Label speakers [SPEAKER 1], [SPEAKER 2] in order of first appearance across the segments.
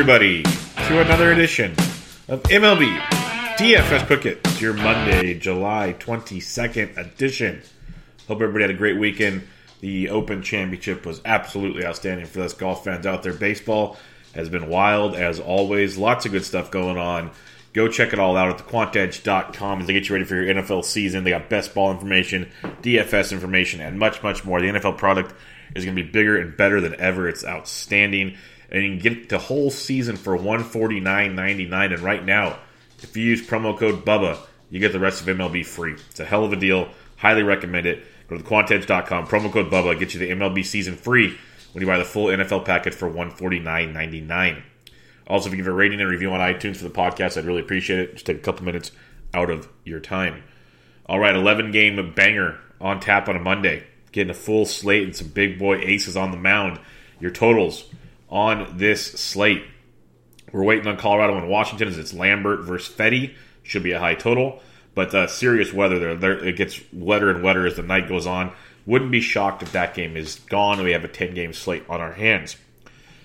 [SPEAKER 1] Everybody, to another edition of MLB DFS Quick Hits. It's your Monday, July 22nd edition. Hope everybody had a great weekend. The Open Championship was absolutely outstanding for us golf fans out there. Baseball has been wild as always. Lots of good stuff going on. Go check it all out at thequantedge.com as they get you ready for your NFL season. They got best ball information, DFS information, and much, much more. The NFL product is going to be bigger and better than ever. It's outstanding. And you can get the whole season for $149.99. And right now, if you use promo code BUBBA, you get the rest of MLB free. It's a hell of a deal. Highly recommend it. Go to thequantedge.com, promo code BUBBA, get you the MLB season free when you buy the full NFL package for $149.99. Also, if you give a rating and review on iTunes for the podcast, I'd really appreciate it. Just take a couple minutes out of your time. All right, 11 game banger on tap on a Monday. Getting a full slate and some big boy aces on the mound. Your totals on this slate. We're waiting on Colorado and Washington as it's Lambert versus Fedde. Should be a high total. But uh, serious weather there. there. It gets wetter and wetter as the night goes on. Wouldn't be shocked if that game is gone and we have a 10 game slate on our hands.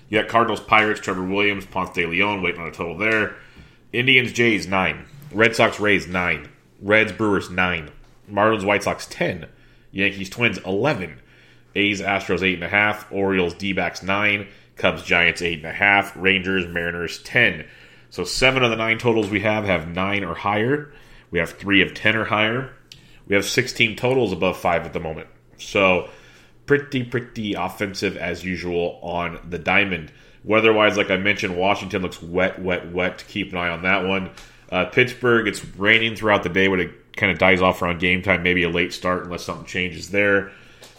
[SPEAKER 1] You got Cardinals, Pirates, Trevor Williams, Ponce de Leon waiting on a total there. Indians, Jays, 9. Red Sox, Rays, 9. Reds, Brewers, 9. Marlins, White Sox, 10. Yankees, Twins, 11. A's, Astros, 8.5. Orioles, D backs, 9. Cubs, Giants, 8.5. Rangers, Mariners, 10. So seven of the nine totals we have have 9 or higher. We have 3 of 10 or higher. We have 16 totals above 5 at the moment. So pretty, pretty offensive as usual on the diamond. Weather wise, like I mentioned, Washington looks wet, wet, wet. To keep an eye on that one. Uh, Pittsburgh, it's raining throughout the day, but it kind of dies off around game time. Maybe a late start unless something changes there.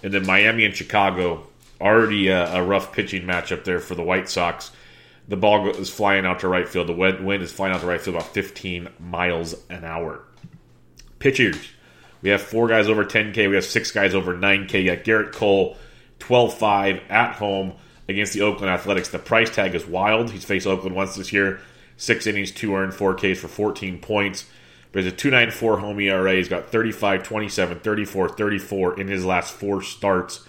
[SPEAKER 1] And then Miami and Chicago, already a, a rough pitching matchup there for the White Sox. The ball is flying out to right field. The wind is flying out to right field about 15 miles an hour. Pitchers, we have four guys over 10K. We have six guys over 9K. You got Gerrit Cole, 12 5 at home against the Oakland Athletics. The price tag is wild. He's faced Oakland once this year. Six innings, two earned, four Ks for 14 points. But he's a 294 home ERA. He's got 35, 27, 34, 34 in his last four starts.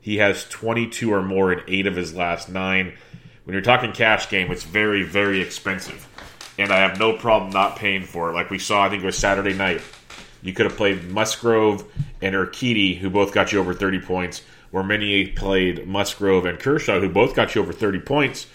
[SPEAKER 1] He has 22 or more in eight of his last nine. When you're talking cash game, it's very, very expensive. And I have no problem not paying for it. Like we saw, I think it was Saturday night. You could have played Musgrove and Urquidy, who both got you over 30 points, where many played Musgrove and Kershaw, who both got you over 30 points.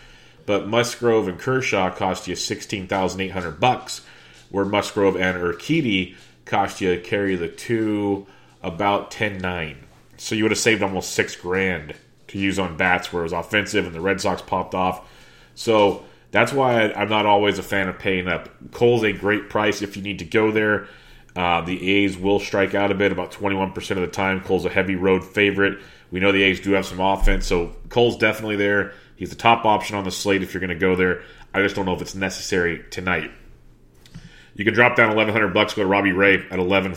[SPEAKER 1] But Musgrove and Kershaw cost you 16,800 bucks, where Musgrove and Urquidy cost you carry the two about 10-9. So you would have saved almost six grand to use on bats where it was offensive and the Red Sox popped off. So that's why I'm not always a fan of paying up. Cole's a great price if you need to go there. Uh, the A's will strike out a bit, about 21% of the time. Cole's a heavy road favorite. We know the A's do have some offense, so Cole's definitely there. He's the top option on the slate if you're going to go there. I just don't know if it's necessary tonight. You can drop down 1100 bucks, go to Robbie Ray at 11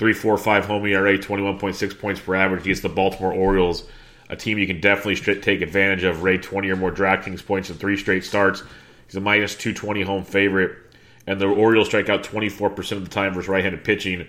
[SPEAKER 1] 4, 3 4 5 home ERA, 21.6 points per average against the Baltimore Orioles, a team you can definitely take advantage of. Ray 20 or more DraftKings points in three straight starts. He's a minus 220 home favorite. and the Orioles strike out 24% of the time versus right handed pitching.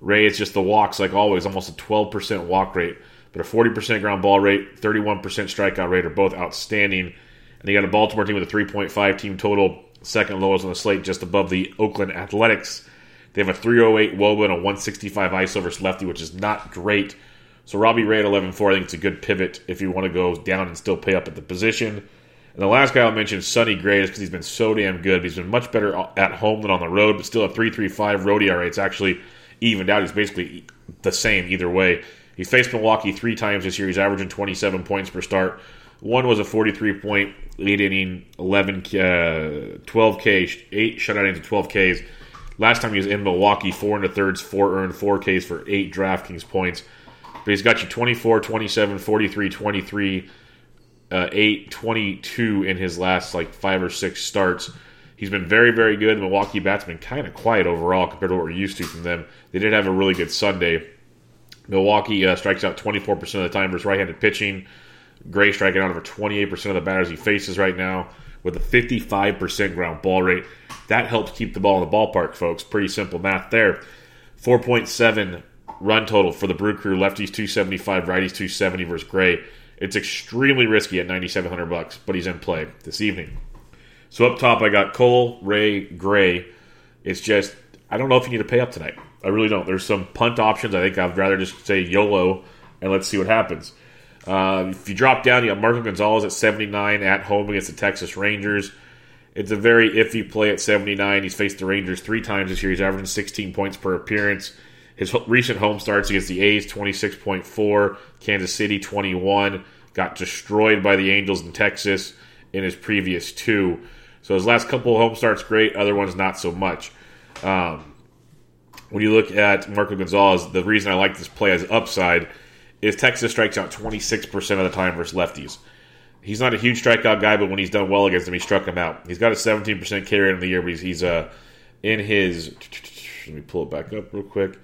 [SPEAKER 1] Ray, it's just the walks, like always, almost a 12% walk rate, but a 40% ground ball rate, 31% strikeout rate are both outstanding. And you got a Baltimore team with a 3.5 team total, second lowest on the slate, just above the Oakland Athletics. They have a 308 Woba and a 165 ISO versus lefty, which is not great. So Robbie Ray at 11 4, I think it's a good pivot if you want to go down and still pay up at the position. And the last guy I'll mention is Sonny Gray, just because he's been so damn good. He's been much better at home than on the road, but still a 3.35 road ERA. It's actually evened out. He's basically the same either way. He's faced Milwaukee three times this year. He's averaging 27 points per start. One was a 43 point, eight inning, 11, uh, 12 K, eight shutout innings, 12 Ks. Last time he was in Milwaukee, four and a thirds, four earned, four Ks for eight DraftKings points. But he's got you 24, 27, 43, 23, uh, 8, 22 in his last like five or six starts. He's been very, very good. The Milwaukee bats been kind of quiet overall compared to what we're used to from them. They did have a really good Sunday. Milwaukee uh, strikes out 24% of the time versus right-handed pitching. Gray striking out over 28% of the batters he faces right now with a 55% ground ball rate. That helps keep the ball in the ballpark, folks. Pretty simple math there. 4.7 run total for the Brew Crew. Lefties 275, righties 270 versus Gray. It's extremely risky at 9700 bucks, but he's in play this evening. So up top, I got Cole, Ray, Gray. It's just I don't know if you need to pay up tonight. I really don't. There's some punt options. I think I'd rather just say YOLO and let's see what happens. Uh, if you drop down, you have Marco Gonzalez at 79 at home against the Texas Rangers. It's a very iffy play at 79. He's faced the Rangers three times this year. He's averaging 16 points per appearance. His recent home starts against the A's 26.4, Kansas City 21, got destroyed by the Angels in Texas in his previous two. So his last couple home starts great, other ones not so much. Um, when you look at Marco Gonzalez, the reason I like this play as upside is Texas strikes out 26% of the time versus lefties. He's not a huge strikeout guy, but when he's done well against them, he struck him out. He's got a 17% K rate in the year, but he's, he's uh, in his. Let me pull it back up real quick.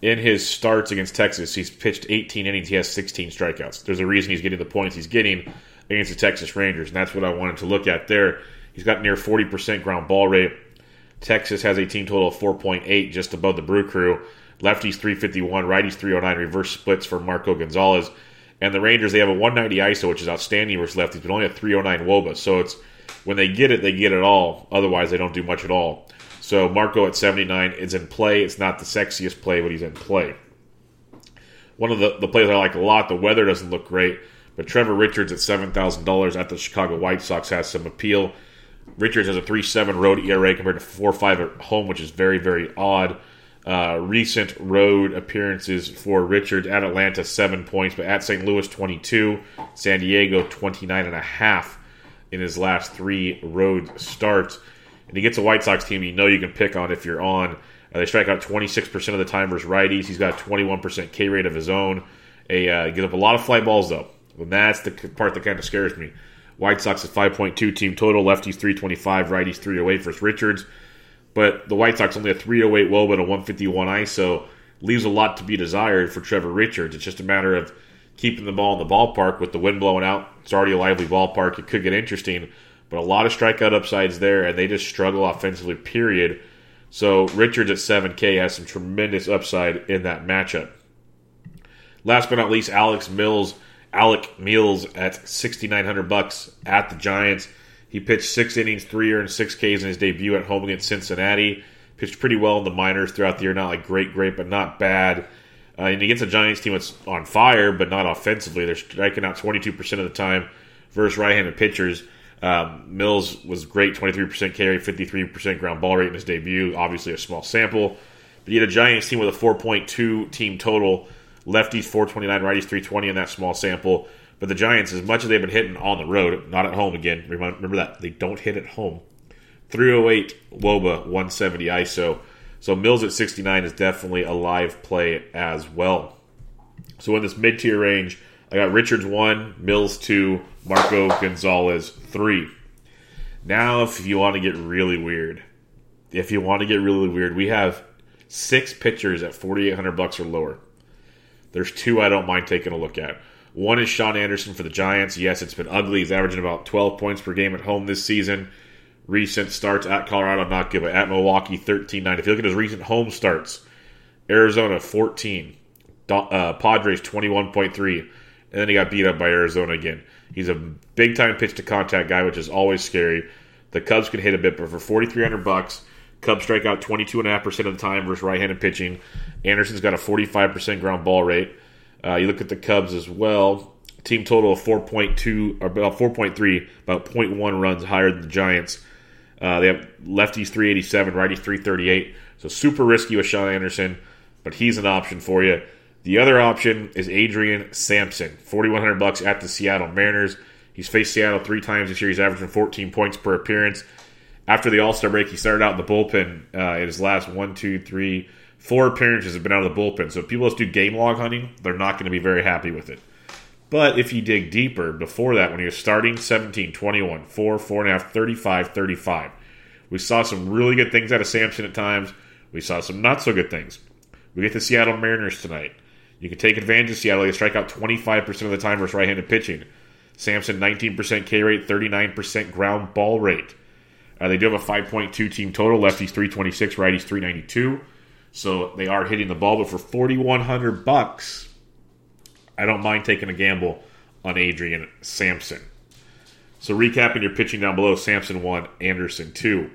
[SPEAKER 1] In his starts against Texas, he's pitched 18 innings. He has 16 strikeouts. There's a reason he's getting the points he's getting against the Texas Rangers, and that's what I wanted to look at there. He's got near 40% ground ball rate. Texas has a team total of 4.8, just above the Brew Crew. Lefties 351, righties 309, reverse splits for Marco Gonzalez. And the Rangers, they have a 190 ISO, which is outstanding versus lefties, but only a 309 WOBA. So it's when they get it, they get it all. Otherwise, they don't do much at all. So Marco at 79 is in play. It's not the sexiest play, but he's in play. One of the, the plays I like a lot, the weather doesn't look great, but Trevor Richards at $7,000 at the Chicago White Sox has some appeal. Richards has a 3 7 road ERA compared to 4 5 at home, which is very, very odd. Uh, recent road appearances for Richards at Atlanta, seven points, but at St. Louis, 22. San Diego, 29 and a half in his last three road starts. And he gets a White Sox team you know you can pick on if you're on. Uh, they strike out 26% of the time versus righties. He's got a 21% K rate of his own. A uh, gives up a lot of fly balls, though. And that's the part that kind of scares me. White Sox is 5.2 team total, lefties 325, righties 308 versus Richards. But the White Sox only a 308 WOBA and a 151 ISO leaves a lot to be desired for Trevor Richards. It's just a matter of keeping the ball in the ballpark with the wind blowing out. It's already a lively ballpark. It could get interesting, but a lot of strikeout upsides there, and they just struggle offensively, period. So Richards at 7K has some tremendous upside in that matchup. Last but not least, Alex Mills. Alec Mills at 6900 bucks at the Giants. He pitched six innings, three earned, six Ks in his debut at home against Cincinnati. Pitched pretty well in the minors throughout the year. Not like great, great, but not bad. Uh, and against a Giants team that's on fire, but not offensively. They're striking out 22% of the time versus right-handed pitchers. Um, Mills was great, 23% carry, 53% ground ball rate in his debut. Obviously a small sample. But he had a Giants team with a 4.2 team total. Lefties 429, righties 320 in that small sample. But the Giants, as much as they've been hitting on the road, not at home again, remember that. They don't hit at home. 308 Woba, 170 ISO. So Mills at 69 is definitely a live play as well. So in this mid tier range, I got Richards 1, Mills 2, Marco Gonzalez 3. Now, if you want to get really weird, if you want to get really weird, we have six pitchers at 4800 bucks or lower. There's two I don't mind taking a look at. One is Sean Anderson for the Giants. Yes, it's been ugly. He's averaging about 12 points per game at home this season. recent starts at Colorado, not good, but at Milwaukee, 13 9. If you look at his recent home starts, Arizona 14, uh, Padres 21.3, and then he got beat up by Arizona again. He's a big time pitch to contact guy, which is always scary. The Cubs can hit a bit, but for 4300 bucks, Cubs strike out 22.5% of the time versus right handed pitching. Anderson's got a 45% ground ball rate. Uh, you look at the Cubs as well. Team total of 4.2, or about 4.3, about 0.1 runs higher than the Giants. Uh, they have lefties 387, righties 338. So super risky with Sean Anderson, but he's an option for you. The other option is Adrian Sampson, 4100 bucks at the Seattle Mariners. He's faced Seattle three times this year. He's averaging 14 points per appearance. After the All Star break, he started out in the bullpen. Uh, in his last one, two, three, four appearances have been out of the bullpen. So if people just do game log hunting, they're not going to be very happy with it. But if you dig deeper, before that, when he was starting 17, 21, 4, 4.5, 35, 35, we saw some really good things out of Sampson at times. We saw some not so good things. We get the Seattle Mariners tonight. You can take advantage of Seattle. They strike out 25% of the time versus right handed pitching. Sampson, 19% K rate, 39% ground ball rate. Uh, they do have a 5.2 team total. Lefties 326, righties 392. So they are hitting the ball, but for 4100 bucks, I don't mind taking a gamble on Adrian Sampson. So recapping your pitching down below, Sampson 1, Anderson 2.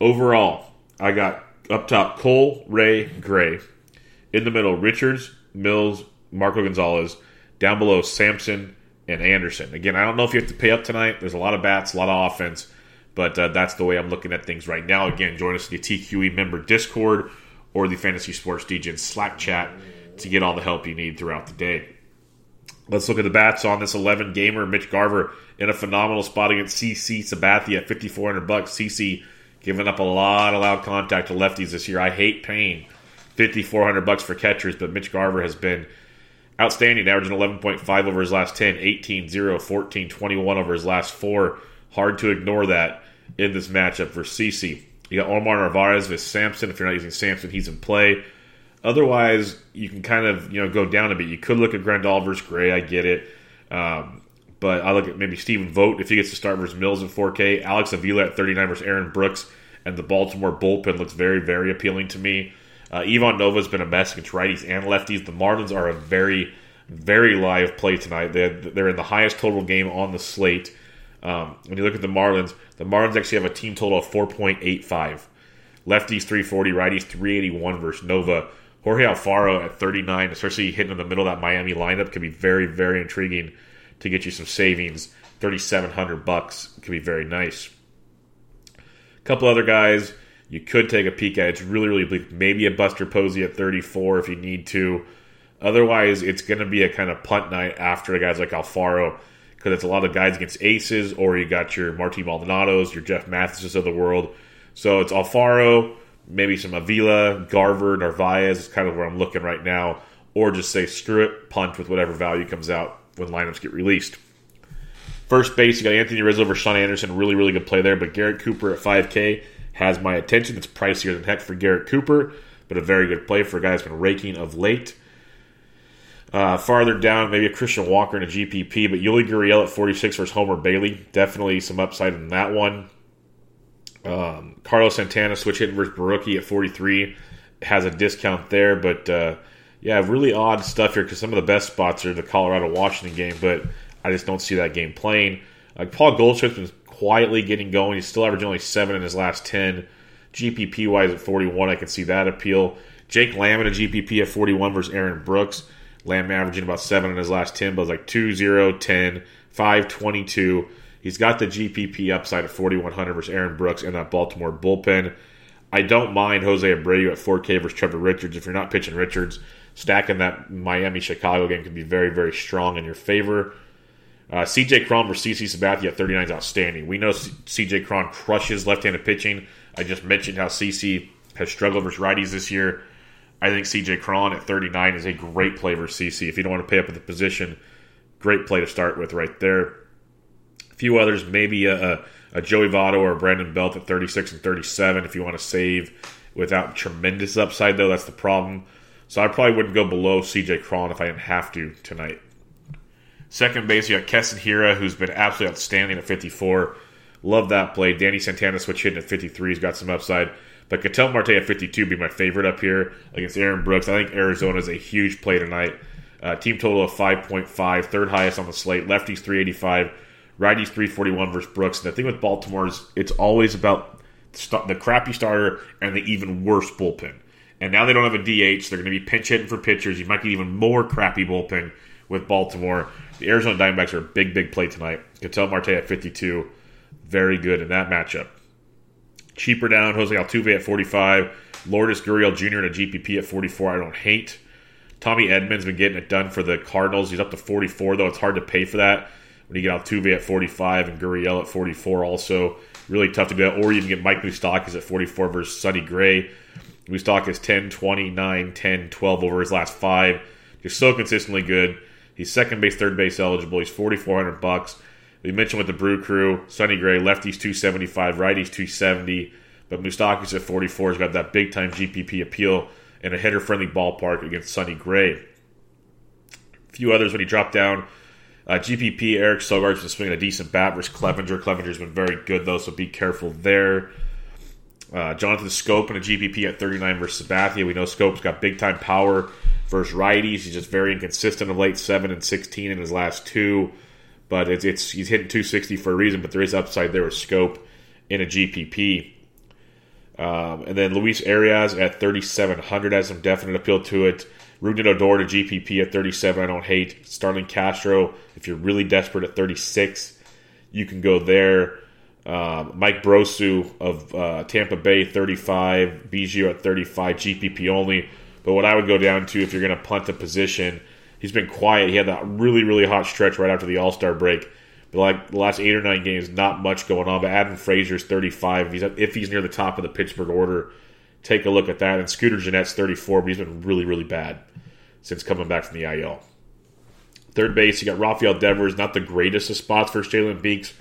[SPEAKER 1] Overall, I got up top Cole, Ray, Gray. In the middle, Richards, Mills, Marco Gonzalez. Down below, Sampson and Anderson. Again, I don't know if you have to pay up tonight. There's a lot of bats, a lot of offense, but uh, that's the way I'm looking at things right now. Again, join us in the TQE member Discord or the Fantasy Sports Degen Slack chat to get all the help you need throughout the day. Let's look at the bats on this 11 gamer. Mitch Garver in a phenomenal spot against CC Sabathia at 5400 bucks. CC giving up a lot of loud contact to lefties this year. I hate paying 5400 bucks for catchers, but Mitch Garver has been outstanding, averaging 11.5 over his last 10, 18, 0, 14, 21 over his last four. Hard to ignore that in this matchup for CC. You got Omar Narvaez with Sampson. If you're not using Sampson, he's in play. Otherwise, you can kind of you know go down a bit. You could look at Grandal versus Gray. I get it. Um, but I look at maybe Stephen Vogt if he gets to start versus Mills in 4K. Alex Avila at 39 versus Aaron Brooks. And the Baltimore bullpen looks very, very appealing to me. Uh, Ivan Nova's been a mess against righties and lefties. The Marlins are a very, very live play tonight. They're, they're in the highest total game on the slate. Um, when you look at the Marlins, the Marlins actually have a team total of 4.85. Lefties 340, righties 381 versus Nova. Jorge Alfaro at 39, especially hitting in the middle of that Miami lineup, could be very, very intriguing to get you some savings. 3700 bucks could be very nice. A couple other guys you could take a peek at. It's really, really bleak. Maybe a Buster Posey at 34 if you need to. Otherwise, it's going to be a kind of punt night after guys like Alfaro because it's a lot of guys against aces, or you got your Martin Maldonados, your Jeff Mathises of the world. So it's Alfaro, maybe some Avila, Garver, Narvaez is kind of where I'm looking right now, or just say screw it, punt with whatever value comes out when lineups get released. First base, you got Anthony Rizzo versus Sean Anderson. Really, really good play there. But Garrett Cooper at 5K has my attention. It's pricier than heck for Garrett Cooper, but a very good play for a guy that's been raking of late. Uh, farther down, maybe a Christian Walker in a GPP, but Yuli Gurriel at 46 versus Homer Bailey. Definitely some upside in that one. Um, Carlos Santana switch hitting versus Borucki at 43 has a discount there, but uh, yeah, really odd stuff here because some of the best spots are the Colorado Washington game, but I just don't see that game playing. Uh, Paul Goldschmidt's been quietly getting going. He's still averaging only seven in his last 10. GPP wise at 41, I can see that appeal. Jake Lamb at a GPP at 41 versus Aaron Brooks. Lamb averaging about seven in his last 10, but it's like 2 0, 10, 5, 22. He's got the GPP upside at 4,100 versus Aaron Brooks and that Baltimore bullpen. I don't mind Jose Abreu at 4K versus Trevor Richards. If you're not pitching Richards, stacking that Miami Chicago game can be very, very strong in your favor. Uh, CJ Cron versus CC Sabathia at 39 is outstanding. We know CJ Cron crushes left handed pitching. I just mentioned how CC has struggled versus righties this year. I think CJ Cron at 39 is a great play for CC. If you don't want to pay up at the position, great play to start with right there. A few others, maybe a, a, Joey Votto or Brandon Belt at 36 and 37 if you want to save without tremendous upside, though. That's the problem. So I probably wouldn't go below CJ Cron if I didn't have to tonight. Second base, you got Keston Hiura, who's been absolutely outstanding at 54. Love that play. Danny Santana switch hitting at 53. He's got some upside. But Ketel Marte at 52 would be my favorite up here against Aaron Brooks. I think Arizona is a huge play tonight. Uh, team total of 5.5, third highest on the slate. Lefties 385, righties 341 versus Brooks. And the thing with Baltimore is it's always about the crappy starter and the even worse bullpen. And now they don't have a DH. They're going to be pinch hitting for pitchers. You might get even more crappy bullpen with Baltimore. The Arizona Diamondbacks are a big, big play tonight. Ketel Marte at 52. Very good in that matchup. Cheaper down, Jose Altuve at 45. Lourdes Gurriel Jr. and a GPP at 44. I don't hate. Tommy Edman's been getting it done for the Cardinals. He's up to 44, though. It's hard to pay for that when you get Altuve at 45 and Gurriel at 44 also. Really tough to do that. Or you can get Mike Moustakas at 44 versus Sonny Gray. Moustakas 10, 29, 10, 12 over his last five. Just so consistently good. He's second base, third base eligible. He's 4,400 bucks. We mentioned with the Brew Crew, Sonny Gray, lefties 275, righties 270. But Moustakas at 44 has got that big time GPP appeal in a hitter friendly ballpark against Sonny Gray. A few others when he dropped down. Uh, GPP, Eric Sogard's been swinging a decent bat versus Clevinger. Clevinger's been very good, though, so be careful there. Uh, Jonathan Schoop and a GPP at 39 versus Sabathia. We know Schoop's got big time power versus righties. He's just very inconsistent of late, 7 and 16 in his last two. But it's, it's he's hitting 260 for a reason, but there is upside there with Schoop in a GPP. Um, and then Luis Arraez at 3,700 has some definite appeal to it. Rougned Odor to GPP at 37, I don't hate. Starlin Castro, if you're really desperate at 36, you can go there. Um, Mike Brosseau of uh, Tampa Bay, 35. Biggio at 35, GPP only. But what I would go down to if you're going to punt a position, he's been quiet. He had that really, really hot stretch right after the All Star break but like the last eight or nine games, not much going on. But Adam Frazier's 35. If he's, if he's near the top of the Pittsburgh order, take a look at that. And Scooter Gennett's 34, but he's been really, really bad since coming back from the IL. Third base, you got Rafael Devers, not the greatest of spots for Jalen Beeks.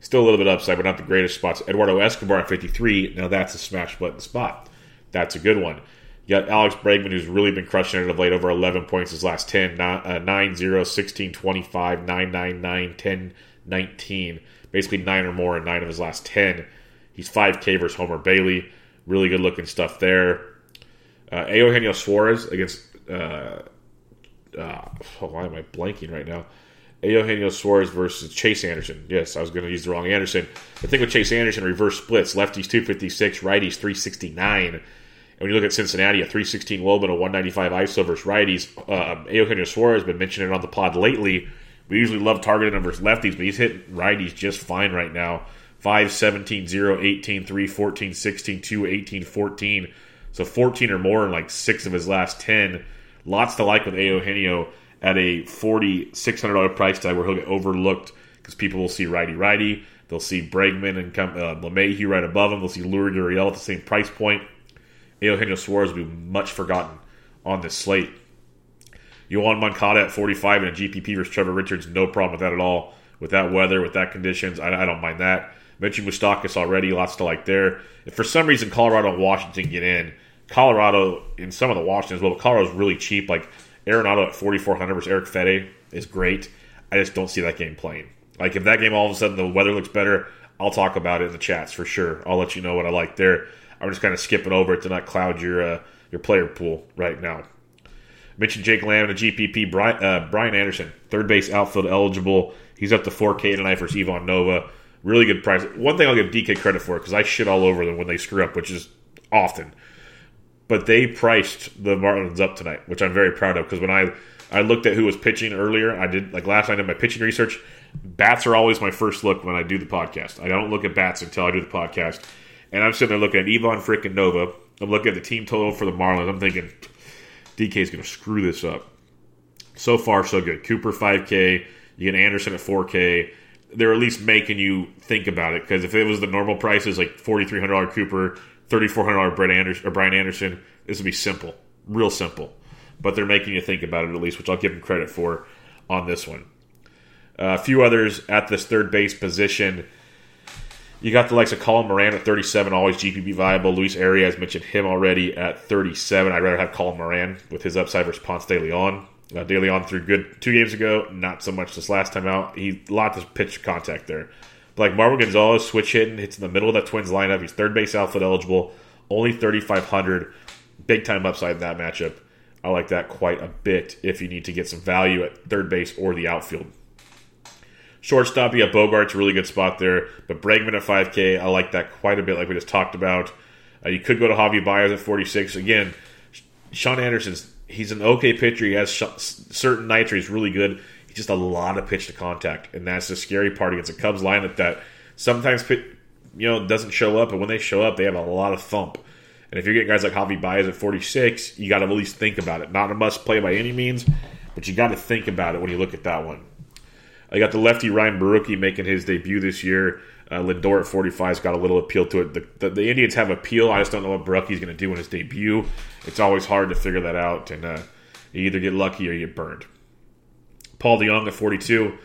[SPEAKER 1] Still a little bit upside, but not the greatest spots. Eduardo Escobar at 53. Now that's a smash button spot. That's a good one. You got Alex Bregman, who's really been crushing it of late, over 11 points his last 10, 9 0, 16 25, 9 9 9, 10 19, basically nine or more in nine of his last 10. He's 5K versus Homer Bailey. Really good looking stuff there. Uh, Eugenio Suarez against. Uh, uh, oh, why am I blanking right now? Eugenio Suarez versus Chase Anderson. Yes, I was going to use the wrong Anderson. The thing with Chase Anderson, reverse splits, lefties 256, righties 369. And when you look at Cincinnati, a 316 Woban, a 195 ISO versus righties, uh, Eugenio Suarez has been mentioning it on the pod lately we usually love targeting him versus lefties, but he's hitting righties just fine right now. 5, 17, 0, 18, 3, 14, 16, 2, 18, 14. So 14 or more in like six of his last 10. Lots to like with Eugenio at a $4,600 price tag where he'll get overlooked because people will see righty righty. They'll see Bregman and come, uh, LeMahieu right above him. They'll see Lurie Gurriel at the same price point. Eugenio Suarez will be much forgotten on this slate. Yoan Moncada at 45 and a GPP versus Trevor Richards, no problem with that at all. With that weather, with that conditions, I, I don't mind that. Mentioned Moustakas already, lots to like there. If for some reason Colorado and Washington get in, Colorado in some of the Washingtons, well, Colorado's really cheap. Like Arenado at 4,400 versus Erick Fedde is great. I just don't see that game playing. Like if that game all of a sudden the weather looks better, I'll talk about it in the chats for sure. I'll let you know what I like there. I'm just kind of skipping over it to not cloud your uh, your player pool right now. Mentioned Jake Lamb and GPP. Brian, uh, Brian Anderson, third base outfield eligible. He's up to 4K tonight versus Ivan Nova. Really good price. One thing I'll give DK credit for because I shit all over them when they screw up, which is often. But they priced the Marlins up tonight, which I'm very proud of because when I I looked at who was pitching earlier, I did like last night in my pitching research. Bats are always my first look when I do the podcast. I don't look at bats until I do the podcast. And I'm sitting there looking at Ivan freaking Nova. I'm looking at the team total for the Marlins. I'm thinking, DK is going to screw this up. So far, so good. Cooper 5K. You get Anderson at 4K. They're at least making you think about it because if it was the normal prices like $4,300 Cooper, $3,400 Brett Anderson, or Brian Anderson, this would be simple, real simple. But they're making you think about it at least, which I'll give them credit for on this one. Uh, a few others at this third base position. You got the likes of Colin Moran at 37, always GPP viable. Luis Arraez mentioned him already at 37. I'd rather have Colin Moran with his upside versus Ponce de Leon. Uh, de Leon threw good two games ago, not so much this last time out. He a lot of pitch contact there. But like Marwin Gonzalez, switch hitting, hits in the middle of that Twins lineup. He's third base outfield eligible, only 3,500. Big time upside in that matchup. I like that quite a bit if you need to get some value at third base or the outfield. Shortstop, you have Bogaerts, really good spot there. But Bregman at 5K, I like that quite a bit, like we just talked about. Uh, you could go to Javi Baez at 46. Again, Sean Anderson's he's an okay pitcher. He has sh- certain nights where he's really good. He's just a lot of pitch to contact, and that's the scary part against a Cubs lineup that sometimes pit, you know doesn't show up, and when they show up, they have a lot of thump. And if you're getting guys like Javi Baez at 46, you got to at least think about it. Not a must play by any means, but you got to think about it when you look at that one. I got the lefty Ryan Borucki making his debut this year. Uh, Lindor at 45's got a little appeal to it. The, the, the Indians have appeal. I just don't know what Borucki's going to do in his debut. It's always hard to figure that out, and uh, you either get lucky or you get burned. Paul DeJong at 42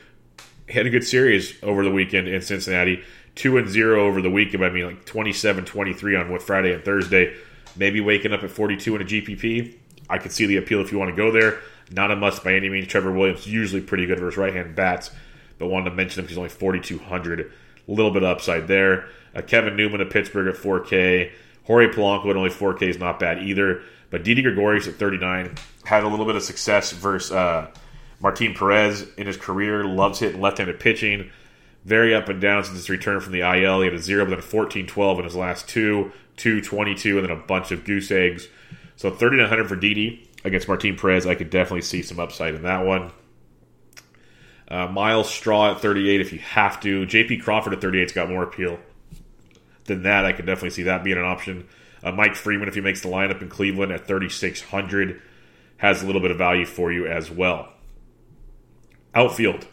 [SPEAKER 1] had a good series over the weekend in Cincinnati. 2 and 0 over the weekend. I mean, like 27 23 on what Friday and Thursday. Maybe waking up at 42 in a GPP. I could see the appeal if you want to go there. Not a must by any means. Trevor Williams usually pretty good versus right hand bats, but wanted to mention him because he's only 4,200. A little bit of upside there. Uh, Kevin Newman of Pittsburgh at 4K. Jorge Polanco at only 4K is not bad either. But Didi Gregorius at 39 had a little bit of success versus uh, Martin Perez in his career. Loves hitting left-handed pitching. Very up and down since his return from the IL. He had a 0, but then a 14-12 in his last two, 2-22, and then a bunch of goose eggs. So 3,900 for Didi against Martin Perez. I could definitely see some upside in that one. Uh, Myles Straw at 38 if you have to. JP Crawford at 38's got more appeal than that. I could definitely see that being an option. Uh, Mike Freeman, if he makes the lineup in Cleveland at 3,600, has a little bit of value for you as well. Outfield.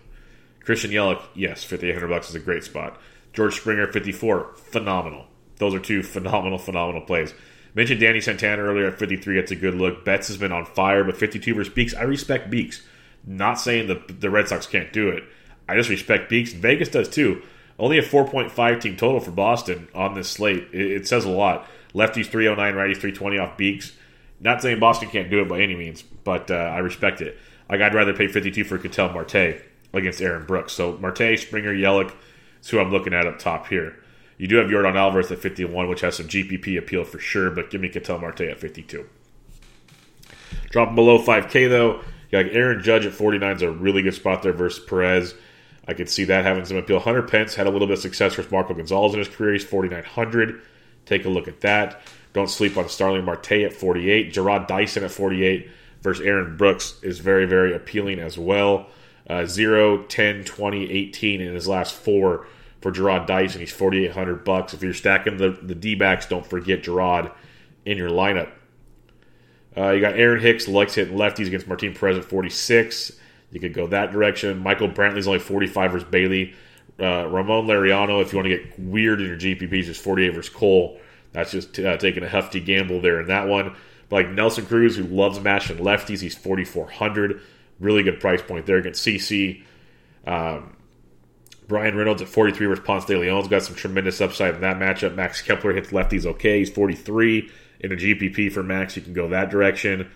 [SPEAKER 1] Christian Yelich, yes, 5,800 bucks is a great spot. George Springer, 54, phenomenal. Those are two phenomenal, phenomenal plays. Mentioned Danny Santana earlier at 53. That's a good look. Betts has been on fire, but 52 versus Beeks. I respect Beeks. Not saying the the Red Sox can't do it. I just respect Beeks. Vegas does too. Only a 4.5 team total for Boston on this slate. It, it says a lot. Lefties 309, righties 320 off Beeks. Not saying Boston can't do it by any means, but uh, I respect it. Like I'd rather pay 52 for Ketel Marte against Aaron Brooks. So Marte, Springer, Yelich is who I'm looking at up top here. You do have Yordan Alvarez at 51, which has some GPP appeal for sure, but give me Ketel Marte at 52. Drop below 5K though. You got Aaron Judge at 49 is a really good spot there versus Perez. I could see that having some appeal. Hunter Pence had a little bit of success versus Marco Gonzalez in his career. He's 4,900. Take a look at that. Don't sleep on Starling Marte at 48. Jarrod Dyson at 48 versus Aaron Brooks is very, very appealing as well. Uh, 0, 10, 20, 18 in his last four for Jarrod Dyson. He's 4,800 bucks. If you're stacking the, the D backs, don't forget Gerard in your lineup. Uh, you got Aaron Hicks, likes hitting lefties against Martin Perez at 46. You could go that direction. Michael Brantley's only 45 versus Bailey. Uh, Ramon Laureano, if you want to get weird in your GPPs, is 48 versus Cole. That's just uh, taking a hefty gamble there in that one. But like Nelson Cruz, who loves mashing lefties, he's 4,400. Really good price point there against CC. Um, Bryan Reynolds at 43 versus Ponce de Leon's got some tremendous upside in that matchup. Max Kepler hits lefties okay. He's 43 in a GPP for Max. You can go that direction.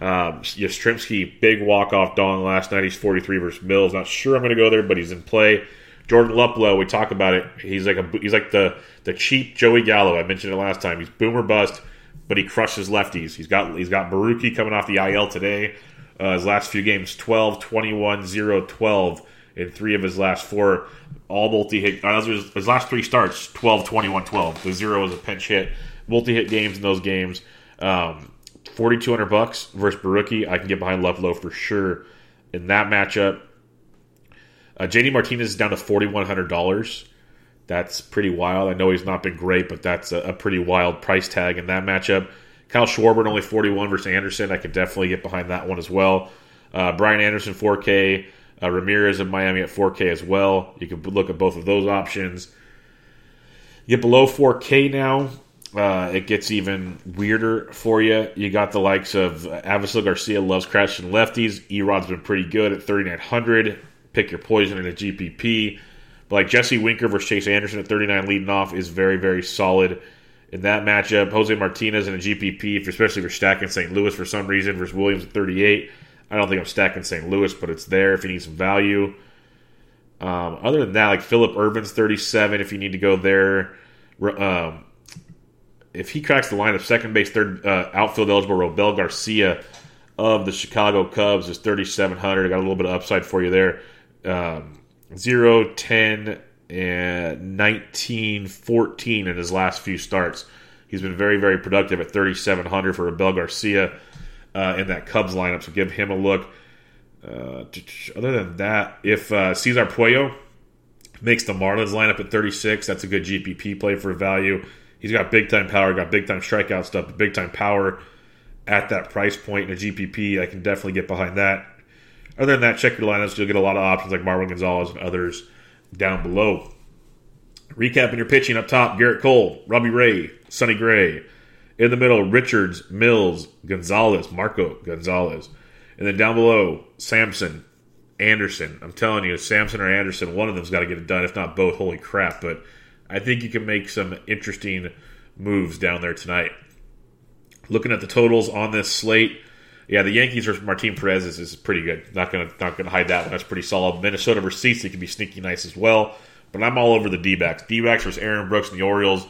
[SPEAKER 1] Um, Yastrzemski, big walk-off dong last night. He's 43 versus Mills. Not sure I'm going to go there, but he's in play. Jordan Luplow, we talk about it. He's like a he's like the the cheap Joey Gallo. I mentioned it last time. He's boomer bust, but he crushes lefties. He's got he's got Borucki coming off the IL today. Uh, his last few games 12, 21, 0, 12 in three of his last four. All multi hit. Uh, his, his last three starts 12, 21, 12. The zero was a pinch hit. Multi hit games in those games. Um, 4200 bucks versus Borucki. I can get behind Luplow for sure in that matchup. Uh, JD Martinez is down to $4,100. That's pretty wild. I know he's not been great, but that's a, a pretty wild price tag in that matchup. Kyle Schwarber only 41 versus Anderson. I could definitely get behind that one as well. Uh, Brian Anderson 4K. Uh, Ramirez of Miami at 4K as well. You can look at both of those options. You get below 4K now. Uh, it gets even weirder for you. You got the likes of Avisail Garcia loves crashing lefties. Erod's been pretty good at 3,900. Pick your poison in a GPP. But like Jesse Winker versus Chase Anderson at 39 leading off is very, very solid in that matchup. Jose Martinez in a GPP, especially you're stacking St. Louis for some reason versus Williams at 38. I don't think I'm stacking St. Louis, but it's there if you need some value. Um, other than that, like Phillip Ervin's 37, if you need to go there. Um, if he cracks the line of second base, third uh, outfield eligible, Robel Garcia of the Chicago Cubs is 3,700. I got a little bit of upside for you there. Um, 0, 10, and 19, 14 in his last few starts. He's been very, very productive at 3,700 for Robel Garcia uh, in that Cubs lineup, so give him a look. Uh, other than that, if uh, Cesar Puello makes the Marlins lineup at 36, that's a good GPP play for value. He's got big time power, got big time strikeout stuff, but big time power at that price point in a GPP. I can definitely get behind that. Other than that, check your lineups. You'll get a lot of options like Marwin Gonzalez and others down below. Recapping your pitching up top Gerrit Cole, Robbie Ray, Sonny Gray. In the middle, Richards, Mills, Gonzalez, Marco Gonzalez. And then down below, Sampson, Anderson. I'm telling you, Sampson or Anderson, one of them's got to get it done, if not both. Holy crap. But I think you can make some interesting moves down there tonight. Looking at the totals on this slate, yeah, the Yankees versus Martin Perez is, is pretty good. Not gonna not gonna hide that one. That's pretty solid. Minnesota versus it can be sneaky nice as well. But I'm all over the D-backs. D-backs versus Aaron Brooks and the Orioles.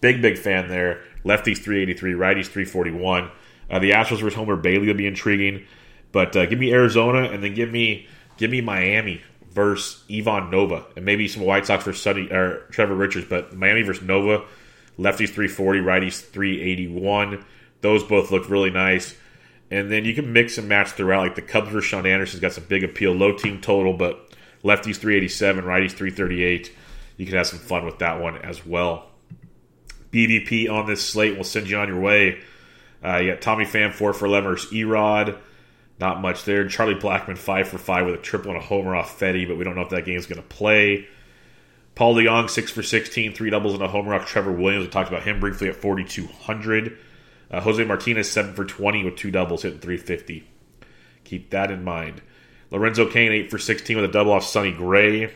[SPEAKER 1] Big big fan there. Lefties 383, righties 341. Uh, the Astros versus Homer Bailey will be intriguing. But uh, give me Arizona and then give me give me Miami versus Ivan Nova and maybe some White Sox Sonny or Trevor Richards. But Miami versus Nova, lefties 340, righties 381. Those both look really nice. And then you can mix and match throughout. Like the Cubs versus Sean Anderson's got some big appeal. Low team total, but lefties 387, righties 338. You can have some fun with that one as well. BVP on this slate We'll send you on your way. Uh, you got Tommy Pham 4 for 11 versus Erod. Not much there. Charlie Blackmon 5 for 5 with a triple and a homer off Fedde, but we don't know if that game is going to play. Paul DeJong 6 for 16, three doubles and a homer off Trevor Williams. We talked about him briefly at 4,200. Uh, Jose Martinez, 7 for 20 with two doubles, hitting 350. Keep that in mind. Lorenzo Cain, 8 for 16 with a double off Sonny Gray.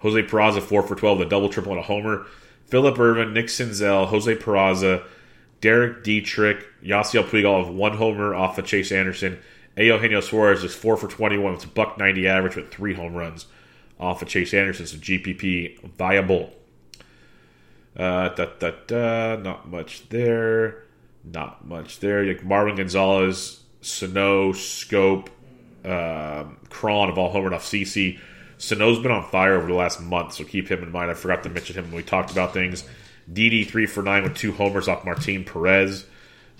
[SPEAKER 1] Jose Peraza, 4 for 12 with a double, triple, and a homer. Phillip Ervin, Nick Senzel, Jose Peraza, Derek Dietrich, Yasiel Puig of one homer off of Chase Anderson. A. Eugenio Suarez is 4 for 21 with a buck 90 average with three home runs off of Chase Anderson. So GPP viable. Uh, da, da, da, not much there. Not much there. Like Marwin Gonzalez, Sano, Schoop, um, Cron have all homered off CC. Sano's been on fire over the last month, so keep him in mind. I forgot to mention him when we talked about things. Didi three for nine with two homers off Martin Perez.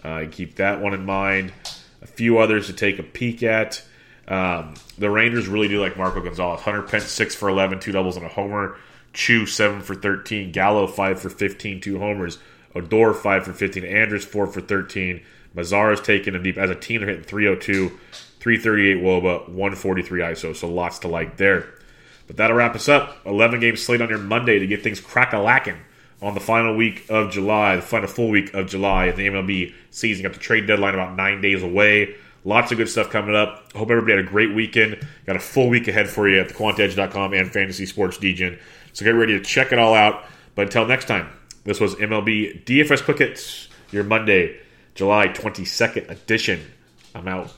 [SPEAKER 1] Uh, keep that one in mind. A few others to take a peek at. Um, the Rangers really do like Marco Gonzalez. Hunter Pence six for eleven, two doubles and a homer. Choo seven for thirteen. Gallo five for 15, two homers. Odor five for fifteen. Andrus four for thirteen. Mazara's taking him deep. As a team, they're hitting 302, 338 Woba, 143 ISO. So lots to like there. But that'll wrap us up. 11 game slate on your Monday to get things crack a lacking on the final week of July, the final full week of July of the MLB season. Got the trade deadline about nine days away. Lots of good stuff coming up. Hope everybody had a great weekend. Got a full week ahead for you at thequantedge.com and Fantasy Sports Degen. So get ready to check it all out. But until next time, this was MLB DFS Quick Hits, your Monday, July 22nd edition. I'm out.